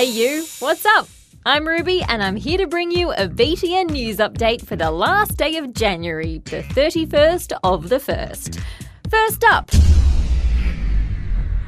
Hey, you, what's up? I'm Ruby, and I'm here to bring you a BTN news update for the last day of January, the 31st of the 1st. First up,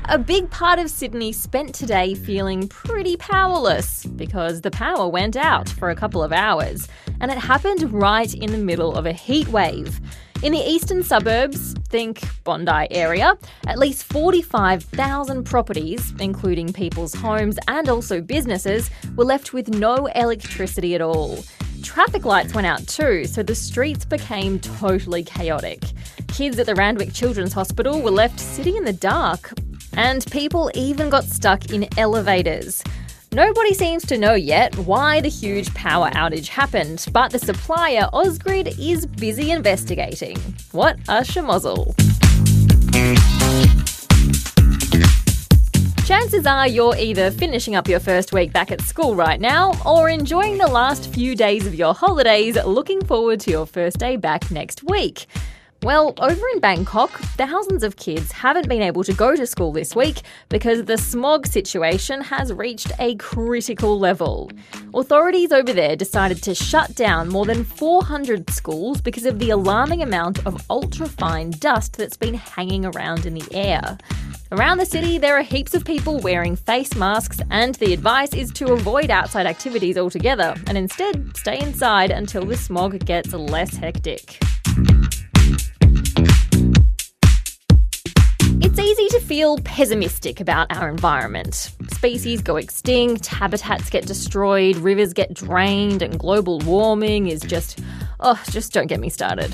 a big part of Sydney spent today feeling pretty powerless because the power went out for a couple of hours, and it happened right in the middle of a heat wave. In the eastern suburbs, think Bondi area, at least 45,000 properties, including people's homes and also businesses, were left with no electricity at all. Traffic lights went out too, so the streets became totally chaotic. Kids at the Randwick Children's Hospital were left sitting in the dark, and people even got stuck in elevators. Nobody seems to know yet why the huge power outage happened, but the supplier Ausgrid, is busy investigating. What a schmozzle. Chances are you're either finishing up your first week back at school right now or enjoying the last few days of your holidays, looking forward to your first day back next week. Well, over in Bangkok, thousands of kids haven't been able to go to school this week because the smog situation has reached a critical level. Authorities over there decided to shut down more than 400 schools because of the alarming amount of ultra-fine dust that's been hanging around in the air. Around the city, there are heaps of people wearing face masks, and the advice is to avoid outside activities altogether and instead stay inside until the smog gets less hectic. Easy to feel pessimistic about our environment. Species go extinct, habitats get destroyed, rivers get drained, and global warming is just. Oh, just don't get me started.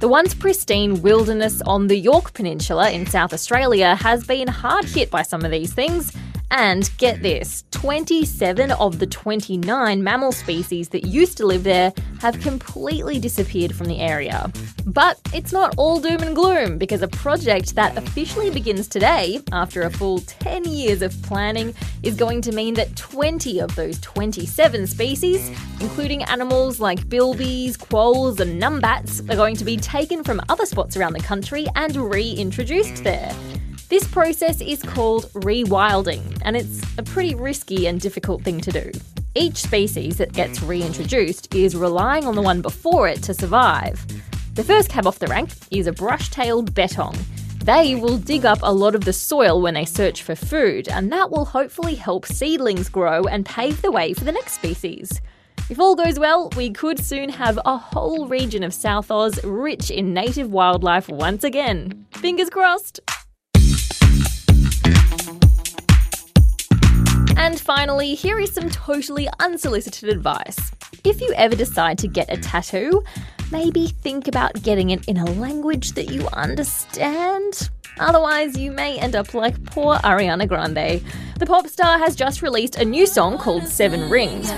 The once pristine wilderness on the Yorke Peninsula in South Australia has been hard hit by some of these things, and get this 27 of the 29 mammal species that used to live there have completely disappeared from the area. But it's not all doom and gloom because a project that officially begins today, after a full 10 years of planning, is going to mean that 20 of those 27 species, including animals like bilbies, quolls, and numbats, are going to be taken from other spots around the country and reintroduced there. This process is called rewilding, and it's a pretty risky and difficult thing to do. Each species that gets reintroduced is relying on the one before it to survive. The first cab off the rank is a brush tailed bettong. They will dig up a lot of the soil when they search for food, and that will hopefully help seedlings grow and pave the way for the next species. If all goes well, we could soon have a whole region of South Oz rich in native wildlife once again. Fingers crossed! And finally, here is some totally unsolicited advice. If you ever decide to get a tattoo, maybe think about getting it in a language that you understand. Otherwise, you may end up like poor Ariana Grande. The pop star has just released a new song called Seven Rings.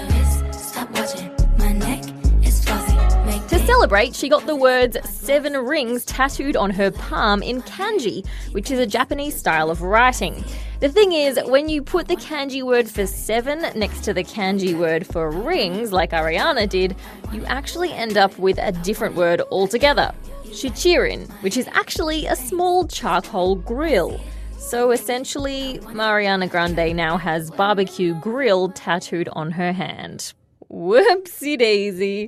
To celebrate, she got the words seven rings tattooed on her palm in kanji, which is a Japanese style of writing. The thing is, when you put the kanji word for seven next to the kanji word for rings, like Ariana did, you actually end up with a different word altogether. Shichirin, which is actually a small charcoal grill. So essentially, Mariana Grande now has barbecue grill tattooed on her hand. Whoopsie daisy.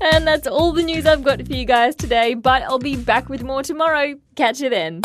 And that's all the news I've got for you guys today, but I'll be back with more tomorrow. Catch you then.